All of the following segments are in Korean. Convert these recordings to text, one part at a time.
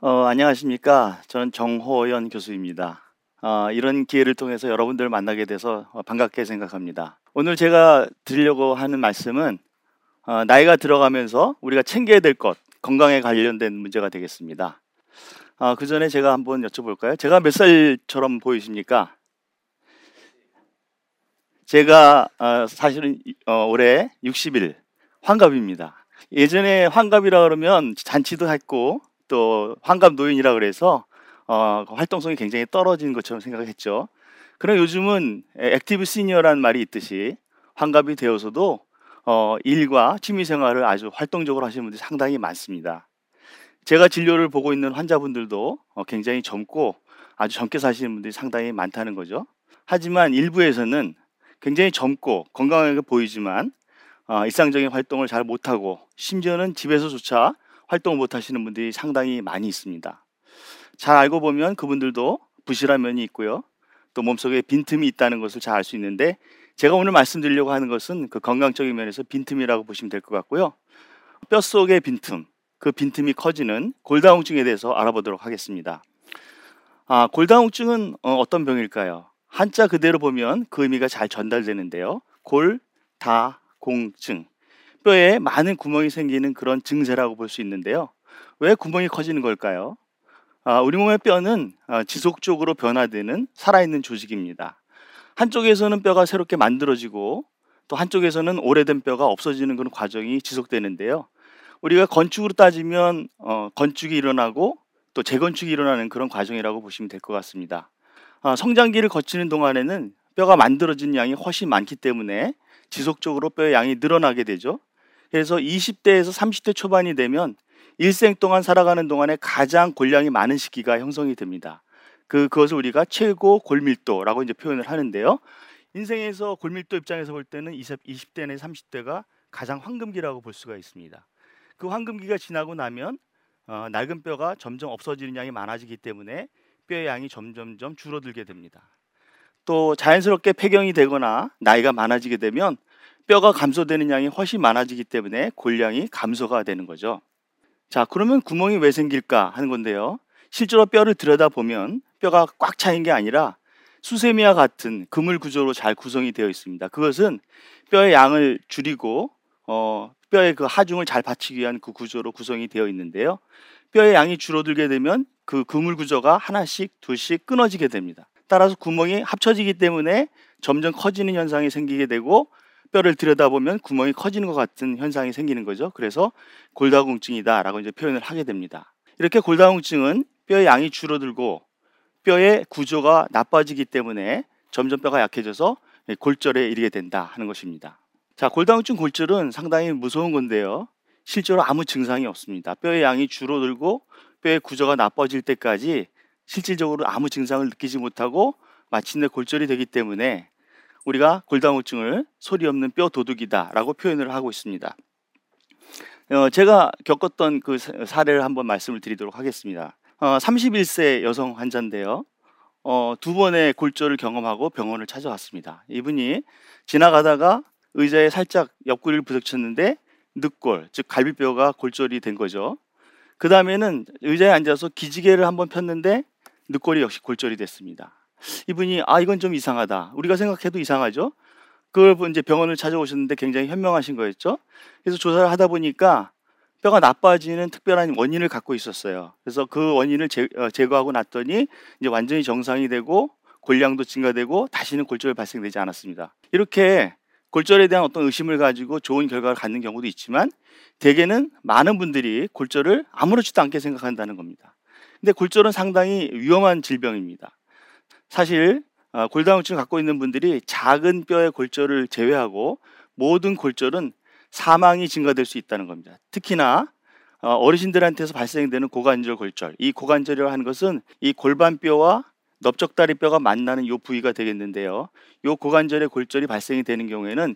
어, 안녕하십니까. 저는 정호연 교수입니다. 어, 이런 기회를 통해서 여러분들을 만나게 돼서 어, 반갑게 생각합니다. 오늘 제가 드리려고 하는 말씀은 어, 나이가 들어가면서 우리가 챙겨야 될 것, 건강에 관련된 문제가 되겠습니다. 어, 그 전에 제가 한번 여쭤볼까요? 제가 몇 살처럼 보이십니까? 제가 어, 사실은 어, 올해 60일 환갑입니다. 예전에 환갑이라 그러면 잔치도 했고 또 환갑 노인이라 그래서 어, 활동성이 굉장히 떨어진 것처럼 생각했죠. 그럼 요즘은 active senior라는 말이 있듯이 환갑이 되어서도 어, 일과 취미 생활을 아주 활동적으로 하시는 분들이 상당히 많습니다. 제가 진료를 보고 있는 환자분들도 어, 굉장히 젊고 아주 젊게 사시는 분들이 상당히 많다는 거죠. 하지만 일부에서는 굉장히 젊고 건강하게 보이지만 어, 일상적인 활동을 잘 못하고 심지어는 집에서조차 활동을 못 하시는 분들이 상당히 많이 있습니다. 잘 알고 보면 그분들도 부실한 면이 있고요. 또 몸속에 빈틈이 있다는 것을 잘 알 수 있는데 제가 오늘 말씀드리려고 하는 것은 그 건강적인 면에서 빈틈이라고 보시면 될 것 같고요. 뼛속의 빈틈, 그 빈틈이 커지는 골다공증에 대해서 알아보도록 하겠습니다. 아, 골다공증은 어, 떤 병일까요? 한자 그대로 보면 그 의미가 잘 전달되는데요. 골, 다, 공증. 뼈에 많은 구멍이 생기는 그런 증세라고 볼 수 있는데요. 왜 구멍이 커지는 걸까요? 아, 우리 몸의 뼈는 아, 지속적으로 변화되는 살아있는 조직입니다. 한쪽에서는 뼈가 새롭게 만들어지고 또 한쪽에서는 오래된 뼈가 없어지는 그런 과정이 지속되는데요. 우리가 건축으로 따지면 어, 건축이 일어나고 또 재건축이 일어나는 그런 과정이라고 보시면 될 것 같습니다. 아, 성장기를 거치는 동안에는 뼈가 만들어진 양이 훨씬 많기 때문에 지속적으로 뼈의 양이 늘어나게 되죠. 그래서 20대에서 30대 초반이 되면 일생 동안 살아가는 동안에 가장 골량이 많은 시기가 형성이 됩니다. 그, 그것을 우리가 최고 골밀도라고 이제 표현을 하는데요. 인생에서 골밀도 입장에서 볼 때는 20, 20대 내 30대가 가장 황금기라고 볼 수가 있습니다. 그 황금기가 지나고 나면 어, 낡은 뼈가 점점 없어지는 양이 많아지기 때문에 뼈의 양이 점점점 줄어들게 됩니다. 또 자연스럽게 폐경이 되거나 나이가 많아지게 되면 뼈가 감소되는 양이 훨씬 많아지기 때문에 골량이 감소가 되는 거죠. 자, 그러면 구멍이 왜 생길까 하는 건데요. 실제로 뼈를 들여다보면 뼈가 꽉 차인 게 아니라 수세미와 같은 그물 구조로 잘 구성이 되어 있습니다. 그것은 뼈의 양을 줄이고 어, 뼈의 그 하중을 잘 받치기 위한 그 구조로 구성이 되어 있는데요. 뼈의 양이 줄어들게 되면 그 그물 구조가 하나씩 둘씩 끊어지게 됩니다. 따라서 구멍이 합쳐지기 때문에 점점 커지는 현상이 생기게 되고 뼈를 들여다보면 구멍이 커지는 것 같은 현상이 생기는 거죠. 그래서 골다공증이다라고 이제 표현을 하게 됩니다. 이렇게 골다공증은 뼈의 양이 줄어들고 뼈의 구조가 나빠지기 때문에 점점 뼈가 약해져서 골절에 이르게 된다 하는 것입니다. 자, 골다공증 골절은 상당히 무서운 건데요. 실제로 아무 증상이 없습니다. 뼈의 양이 줄어들고 뼈의 구조가 나빠질 때까지 실질적으로 아무 증상을 느끼지 못하고 마침내 골절이 되기 때문에 우리가 골다공증을 소리 없는 뼈 도둑이다라고 표현을 하고 있습니다. 어, 제가 겪었던 그 사례를 한번 말씀을 드리도록 하겠습니다. 어, 31세 여성 환자인데요. 어, 두 번의 골절을 경험하고 병원을 찾아왔습니다. 이분이 지나가다가 의자에 살짝 옆구리를 부딪혔는데 늑골, 즉 갈비뼈가 골절이 된 거죠. 그 다음에는 의자에 앉아서 기지개를 한번 폈는데 늑골이 역시 골절이 됐습니다. 이분이 아 이건 좀 이상하다. 우리가 생각해도 이상하죠. 그걸 이제 병원을 찾아오셨는데 굉장히 현명하신 거였죠. 그래서 조사를 하다 보니까 뼈가 나빠지는 특별한 원인을 갖고 있었어요. 그래서 그 원인을 제, 어, 제거하고 났더니 이제 완전히 정상이 되고 골량도 증가되고 다시는 골절 발생되지 않았습니다. 이렇게 골절에 대한 어떤 의심을 가지고 좋은 결과를 갖는 경우도 있지만 대개는 많은 분들이 골절을 아무렇지도 않게 생각한다는 겁니다. 근데 골절은 상당히 위험한 질병입니다. 사실 어, 골다공증 을 갖고 있는 분들이 작은 뼈의 골절을 제외하고 모든 골절은 사망이 증가될 수 있다는 겁니다. 특히나 어, 어르신들한테서 발생되는 고관절 골절. 이 고관절이라고 하는 것은 이 골반뼈와 넓적다리 뼈가 만나는 요 부위가 되겠는데요. 요 고관절의 골절이 발생이 되는 경우에는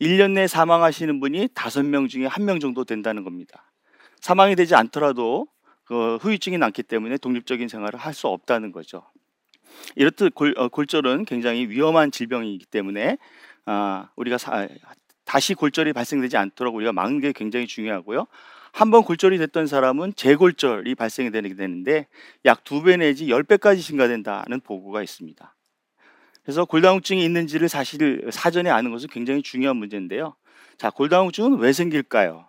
1년 내에 사망하시는 분이 5명 중에 1명 정도 된다는 겁니다. 사망이 되지 않더라도 그 후유증이 남기 때문에 독립적인 생활을 할 수 없다는 거죠. 이렇듯 골, 어, 골절은 굉장히 위험한 질병이기 때문에 아, 우리가 사, 다시 골절이 발생되지 않도록 우리가 막는 게 굉장히 중요하고요. 한번 골절이 됐던 사람은 재골절이 발생이 되는데 약 두 배 내지 열 배까지 증가된다는 보고가 있습니다. 그래서 골다공증이 있는지를 사실 사전에 아는 것은 굉장히 중요한 문제인데요. 자, 골다공증은 왜 생길까요?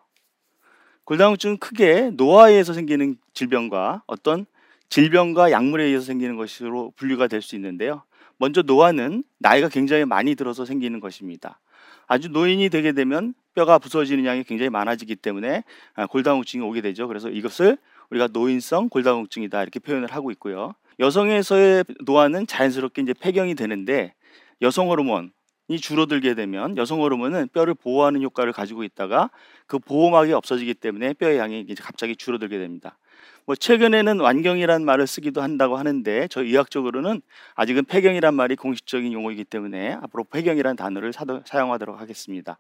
골다공증은 크게 노화에 의해서 생기는 질병과 어떤 질병과 약물에 의해서 생기는 것으로 분류가 될 수 있는데요. 먼저 노화는 나이가 굉장히 많이 들어서 생기는 것입니다. 아주 노인이 되게 되면 뼈가 부서지는 양이 굉장히 많아지기 때문에 아, 골다공증이 오게 되죠. 그래서 이것을 우리가 노인성 골다공증이다 이렇게 표현을 하고 있고요. 여성에서의 노화는 자연스럽게 이제 폐경이 되는데 여성 호르몬 이 줄어들게 되면 여성 호르몬은 뼈를 보호하는 효과를 가지고 있다가 그 보호막이 없어지기 때문에 뼈의 양이 이제 갑자기 줄어들게 됩니다. 뭐 최근에는 완경이라는 말을 쓰기도 한다고 하는데 저 의학적으로는 아직은 폐경이란 말이 공식적인 용어이기 때문에 앞으로 폐경이라는 단어를 사용하도록 하겠습니다.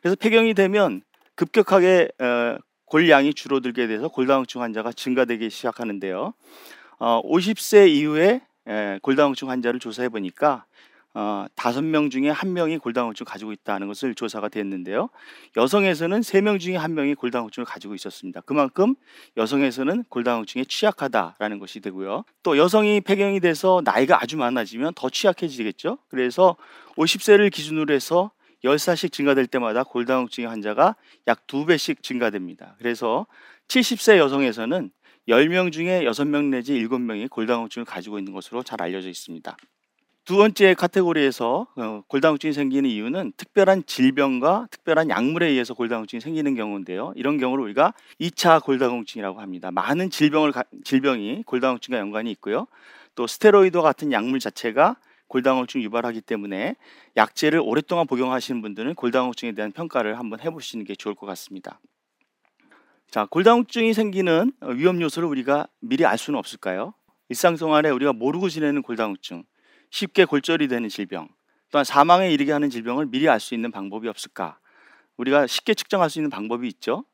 그래서 폐경이 되면 급격하게 어, 골량이 줄어들게 돼서 골다공증 환자가 증가되기 시작하는데요. 어, 50세 이후에 에, 골다공증 환자를 조사해 보니까 어, 다섯 명 중에 한 명이 골다공증을 가지고 있다는 것을 조사가 됐는데요. 여성에서는 세 명 중에 한 명이 골다공증을 가지고 있었습니다. 그만큼 여성에서는 골다공증에 취약하다라는 것이 되고요. 또 여성이 폐경이 돼서 나이가 아주 많아지면 더 취약해지겠죠. 그래서 50세를 기준으로 해서 10살씩 증가될 때마다 골다공증의 환자가 약 두배씩 증가됩니다. 그래서 70세 여성에서는 10명 중에 6명 내지 7명이 골다공증을 가지고 있는 것으로 잘 알려져 있습니다. 두 번째 카테고리에서 어, 골다공증이 생기는 이유는 특별한 질병과 특별한 약물에 의해서 골다공증이 생기는 경우인데요. 이런 경우를 우리가 2차 골다공증이라고 합니다. 많은 질병을 질병이 골다공증과 연관이 있고요. 또 스테로이드와 같은 약물 자체가 골다공증 유발하기 때문에 약제를 오랫동안 복용하시는 분들은 골다공증에 대한 평가를 한번 해보시는 게 좋을 것 같습니다. 자, 골다공증이 생기는 위험 요소를 우리가 미리 알 수는 없을까요? 일상생활에 우리가 모르고 지내는 골다공증, 쉽게 골절이 되는 질병, 또한 사망에 이르게 하는 질병을 미리 알 수 있는 방법이 없을까? 우리가 쉽게 측정할 수 있는 방법이 있죠.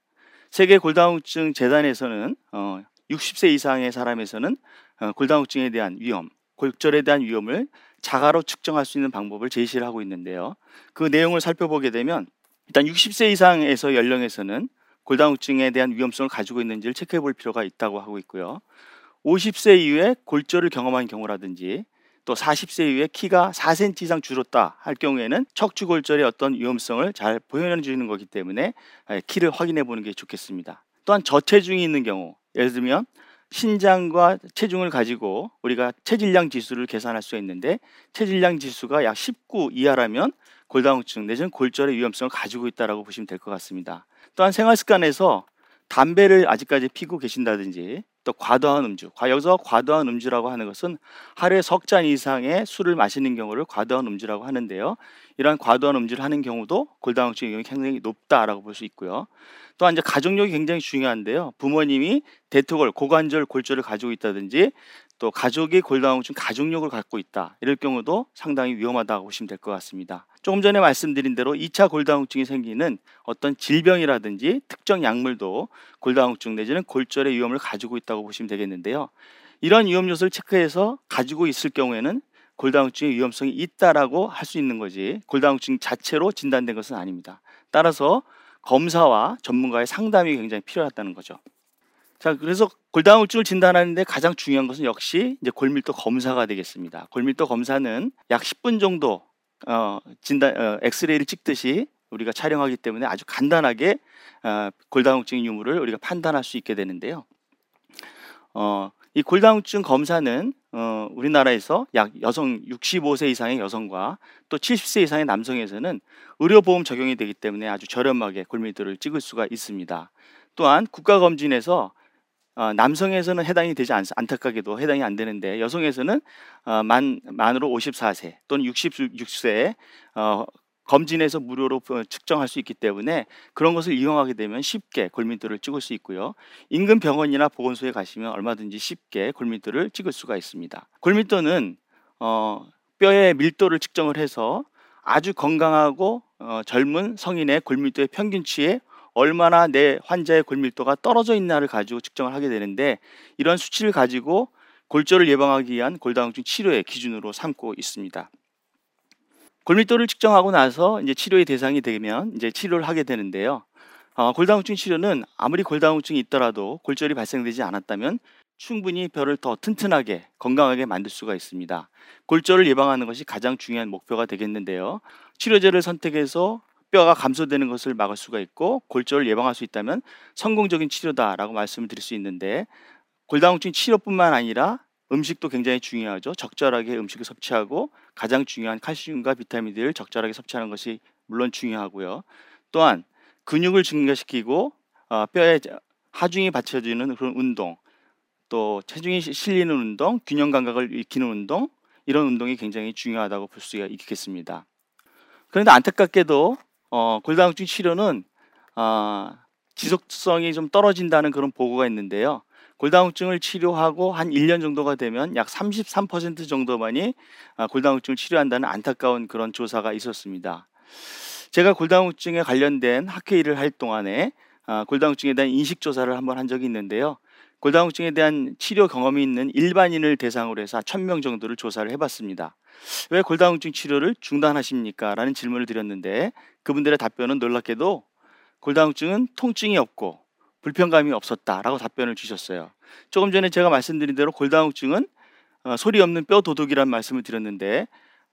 세계 골다공증 재단에서는 어, 60세 이상의 사람에서는 어, 골다공증에 대한 위험, 골절에 대한 위험을 자가로 측정할 수 있는 방법을 제시를 하고 있는데요. 그 내용을 살펴보게 되면 일단 60세 이상에서 연령에서는 골다공증에 대한 위험성을 가지고 있는지를 체크해 볼 필요가 있다고 하고 있고요. 50세 이후에 골절을 경험한 경우라든지 또 40세 이후에 키가 4cm 이상 줄었다 할 경우에는 척추골절의 어떤 위험성을 잘 보여내 주는 거기 때문에 키를 확인해 보는 게 좋겠습니다. 또한 저체중이 있는 경우 예를 들면 신장과 체중을 가지고 우리가 체질량 지수를 계산할 수 있는데 체질량 지수가 약 19 이하라면 골다공증 내지는 골절의 위험성을 가지고 있다고 보시면 될 것 같습니다. 또한 생활 습관에서 담배를 아직까지 피고 계신다든지 또 과도한 음주. 여기서 과도한 음주라고 하는 것은 하루에 석 잔 이상의 술을 마시는 경우를 과도한 음주라고 하는데요. 이러한 과도한 음주를 하는 경우도 골다공증의 위험이 굉장히 높다라고 볼 수 있고요. 또한 이제 가족력이 굉장히 중요한데요. 부모님이 대퇴골, 고관절 골절을 가지고 있다든지 또 가족이 골다공증 가족력을 갖고 있다. 이럴 경우도 상당히 위험하다고 보시면 될 것 같습니다. 조금 전에 말씀드린 대로 2차 골다공증이 생기는 어떤 질병이라든지 특정 약물도 골다공증 내지는 골절의 위험을 가지고 있다고 보시면 되겠는데요. 이런 위험 요소를 체크해서 가지고 있을 경우에는 골다공증의 위험성이 있다라고 할 수 있는 거지 골다공증 자체로 진단된 것은 아닙니다. 따라서 검사와 전문가의 상담이 굉장히 필요하다는 거죠. 자, 그래서 골다공증을 진단하는데 가장 중요한 것은 역시 이제 골밀도 검사가 되겠습니다. 골밀도 검사는 약 10분 정도 어, 진단 어, 엑스레이를 찍듯이 우리가 촬영하기 때문에 아주 간단하게 어, 골다공증 유무를 우리가 판단할 수 있게 되는데요. 어, 이 골다공증 검사는 어, 우리나라에서 약 여성 65세 이상의 여성과 또 70세 이상의 남성에서는 의료보험 적용이 되기 때문에 아주 저렴하게 골밀도를 찍을 수가 있습니다. 또한 국가검진에서 어, 남성에서는 해당이 되지 않, 안타깝게도 해당이 안 되는데 여성에서는 어, 만 만으로 54세 또는 66세 어, 검진에서 무료로 측정할 수 있기 때문에 그런 것을 이용하게 되면 쉽게 골밀도를 찍을 수 있고요. 인근 병원이나 보건소에 가시면 얼마든지 쉽게 골밀도를 찍을 수가 있습니다. 골밀도는 어, 뼈의 밀도를 측정을 해서 아주 건강하고 어, 젊은 성인의 골밀도의 평균치에 얼마나 내 환자의 골밀도가 떨어져 있나를 가지고 측정을 하게 되는데 이런 수치를 가지고 골절을 예방하기 위한 골다공증 치료의 기준으로 삼고 있습니다. 골밀도를 측정하고 나서 이제 치료의 대상이 되면 이제 치료를 하게 되는데요. 어, 골다공증 치료는 아무리 골다공증이 있더라도 골절이 발생되지 않았다면 충분히 뼈를 더 튼튼하게 건강하게 만들 수가 있습니다. 골절을 예방하는 것이 가장 중요한 목표가 되겠는데요. 치료제를 선택해서 뼈가 감소되는 것을 막을 수가 있고 골절을 예방할 수 있다면 성공적인 치료다라고 말씀을 드릴 수 있는데 골다공증 치료뿐만 아니라 음식도 굉장히 중요하죠. 적절하게 음식을 섭취하고 가장 중요한 칼슘과 비타민들을 적절하게 섭취하는 것이 물론 중요하고요. 또한 근육을 증가시키고 어, 뼈에 하중이 받쳐지는 그런 운동, 또 체중이 시- 실리는 운동, 균형 감각을 익히는 운동 이런 운동이 굉장히 중요하다고 볼 수가 있겠습니다. 그런데 안타깝게도 어, 골다공증 치료는 어, 지속성이 좀 떨어진다는 그런 보고가 있는데요. 골다공증을 치료하고 한 1년 정도가 되면 약 33% 정도만이 아, 골다공증을 치료한다는 안타까운 그런 조사가 있었습니다. 제가 골다공증에 관련된 학회 일을 할 동안에 아, 골다공증에 대한 인식 조사를 한번 한 적이 있는데요. 골다공증에 대한 치료 경험이 있는 일반인을 대상으로 해서 1000명 정도를 조사를 해봤습니다. 왜 골다공증 치료를 중단하십니까? 라는 질문을 드렸는데 그분들의 답변은 놀랍게도 골다공증은 통증이 없고 불편감이 없었다라고 답변을 주셨어요. 조금 전에 제가 말씀드린 대로 골다공증은 어, 소리 없는 뼈 도둑이란 말씀을 드렸는데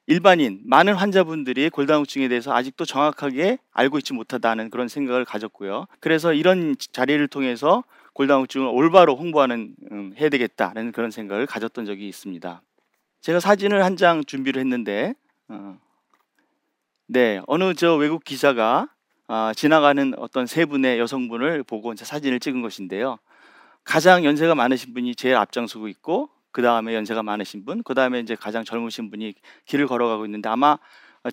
일반인 많은 환자분들이 골다공증에 대해서 아직도 정확하게 알고 있지 못하다는 그런 생각을 가졌고요. 그래서 이런 자리를 통해서 골다공증을 올바로 홍보하는 음, 해야 되겠다는 그런 생각을 가졌던 적이 있습니다. 제가 사진을 한 장 준비를 했는데 어, 네 어느 저 외국 기자가 아, 지나가는 어떤 세 분의 여성분을 보고 이제 사진을 찍은 것인데요. 가장 연세가 많으신 분이 제일 앞장서고 있고 그 다음에 연세가 많으신 분, 그 다음에 이제 가장 젊으신 분이 길을 걸어가고 있는데 아마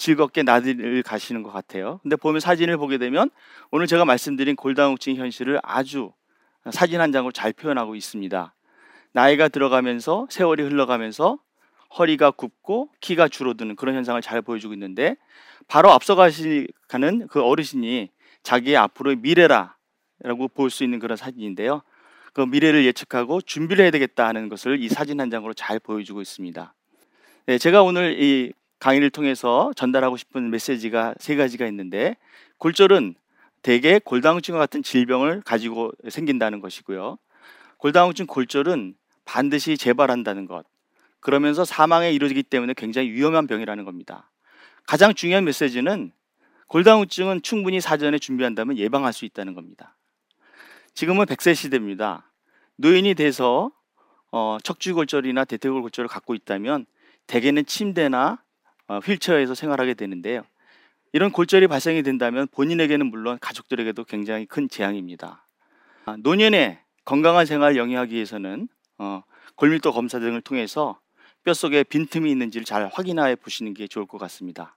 즐겁게 나들이를 가시는 것 같아요. 근데 보면 사진을 보게 되면 오늘 제가 말씀드린 골다공증 현실을 아주 사진 한 장으로 잘 표현하고 있습니다. 나이가 들어가면서 세월이 흘러가면서 허리가 굽고 키가 줄어드는 그런 현상을 잘 보여주고 있는데 바로 앞서가시는 그 어르신이 자기의 앞으로의 미래라라고 볼 수 있는 그런 사진인데요. 그 미래를 예측하고 준비를 해야 되겠다 하는 것을 이 사진 한 장으로 잘 보여주고 있습니다. 네, 제가 오늘 이 강의를 통해서 전달하고 싶은 메시지가 세 가지가 있는데 골절은 대개 골다공증과 같은 질병을 가지고 생긴다는 것이고요. 골다공증 골절은 반드시 재발한다는 것. 그러면서 사망에 이르기 때문에 굉장히 위험한 병이라는 겁니다. 가장 중요한 메시지는 골다공증은 충분히 사전에 준비한다면 예방할 수 있다는 겁니다. 지금은 100세 시대입니다. 노인이 돼서 어, 척추골절이나 대퇴골골절을 갖고 있다면 대개는 침대나 어, 휠체어에서 생활하게 되는데요. 이런 골절이 발생이 된다면 본인에게는 물론 가족들에게도 굉장히 큰 재앙입니다. 아, 노년에 건강한 생활을 영위하기 위해서는 어, 골밀도 검사 등을 통해서 뼛속에 빈틈이 있는지를 잘 확인해 보시는 게 좋을 것 같습니다.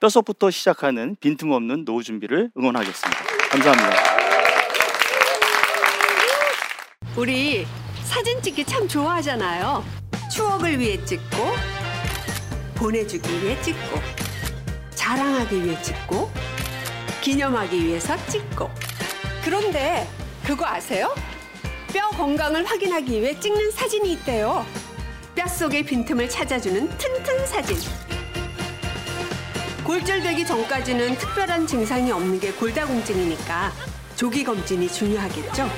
뼛속부터 시작하는 빈틈 없는 노후 준비를 응원하겠습니다. 감사합니다. 우리 사진 찍기 참 좋아하잖아요. 추억을 위해 찍고, 보내주기 위해 찍고, 자랑하기 위해 찍고, 기념하기 위해서 찍고. 그런데 그거 아세요? 뼈 건강을 확인하기 위해 찍는 사진이 있대요. 뼛속의 빈틈을 찾아주는 튼튼 사진. 골절되기 전까지는 특별한 증상이 없는 게 골다공증이니까 조기 검진이 중요하겠죠?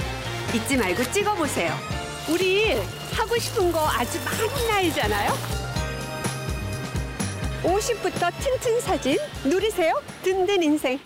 잊지 말고 찍어보세요. 우리 하고 싶은 거 아주 많이 나이잖아요. 50부터 튼튼 사진 누리세요. 든든 인생.